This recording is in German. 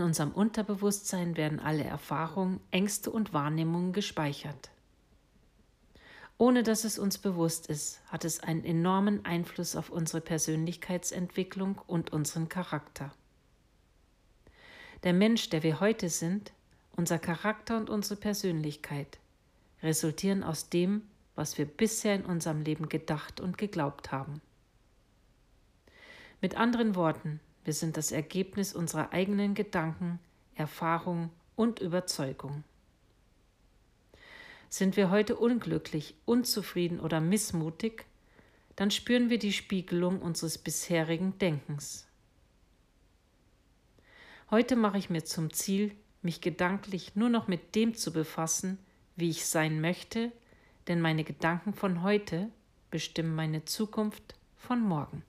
unserem Unterbewusstsein werden alle Erfahrungen, Ängste und Wahrnehmungen gespeichert. Ohne dass es uns bewusst ist, hat es einen enormen Einfluss auf unsere Persönlichkeitsentwicklung und unseren Charakter. Der Mensch, der wir heute sind, unser Charakter und unsere Persönlichkeit resultieren aus dem, was wir bisher in unserem Leben gedacht und geglaubt haben. Mit anderen Worten, wir sind das Ergebnis unserer eigenen Gedanken, Erfahrungen und Überzeugung. Sind wir heute unglücklich, unzufrieden oder missmutig, dann spüren wir die Spiegelung unseres bisherigen Denkens. Heute mache ich mir zum Ziel, mich gedanklich nur noch mit dem zu befassen, wie ich sein möchte, denn meine Gedanken von heute bestimmen meine Zukunft von morgen.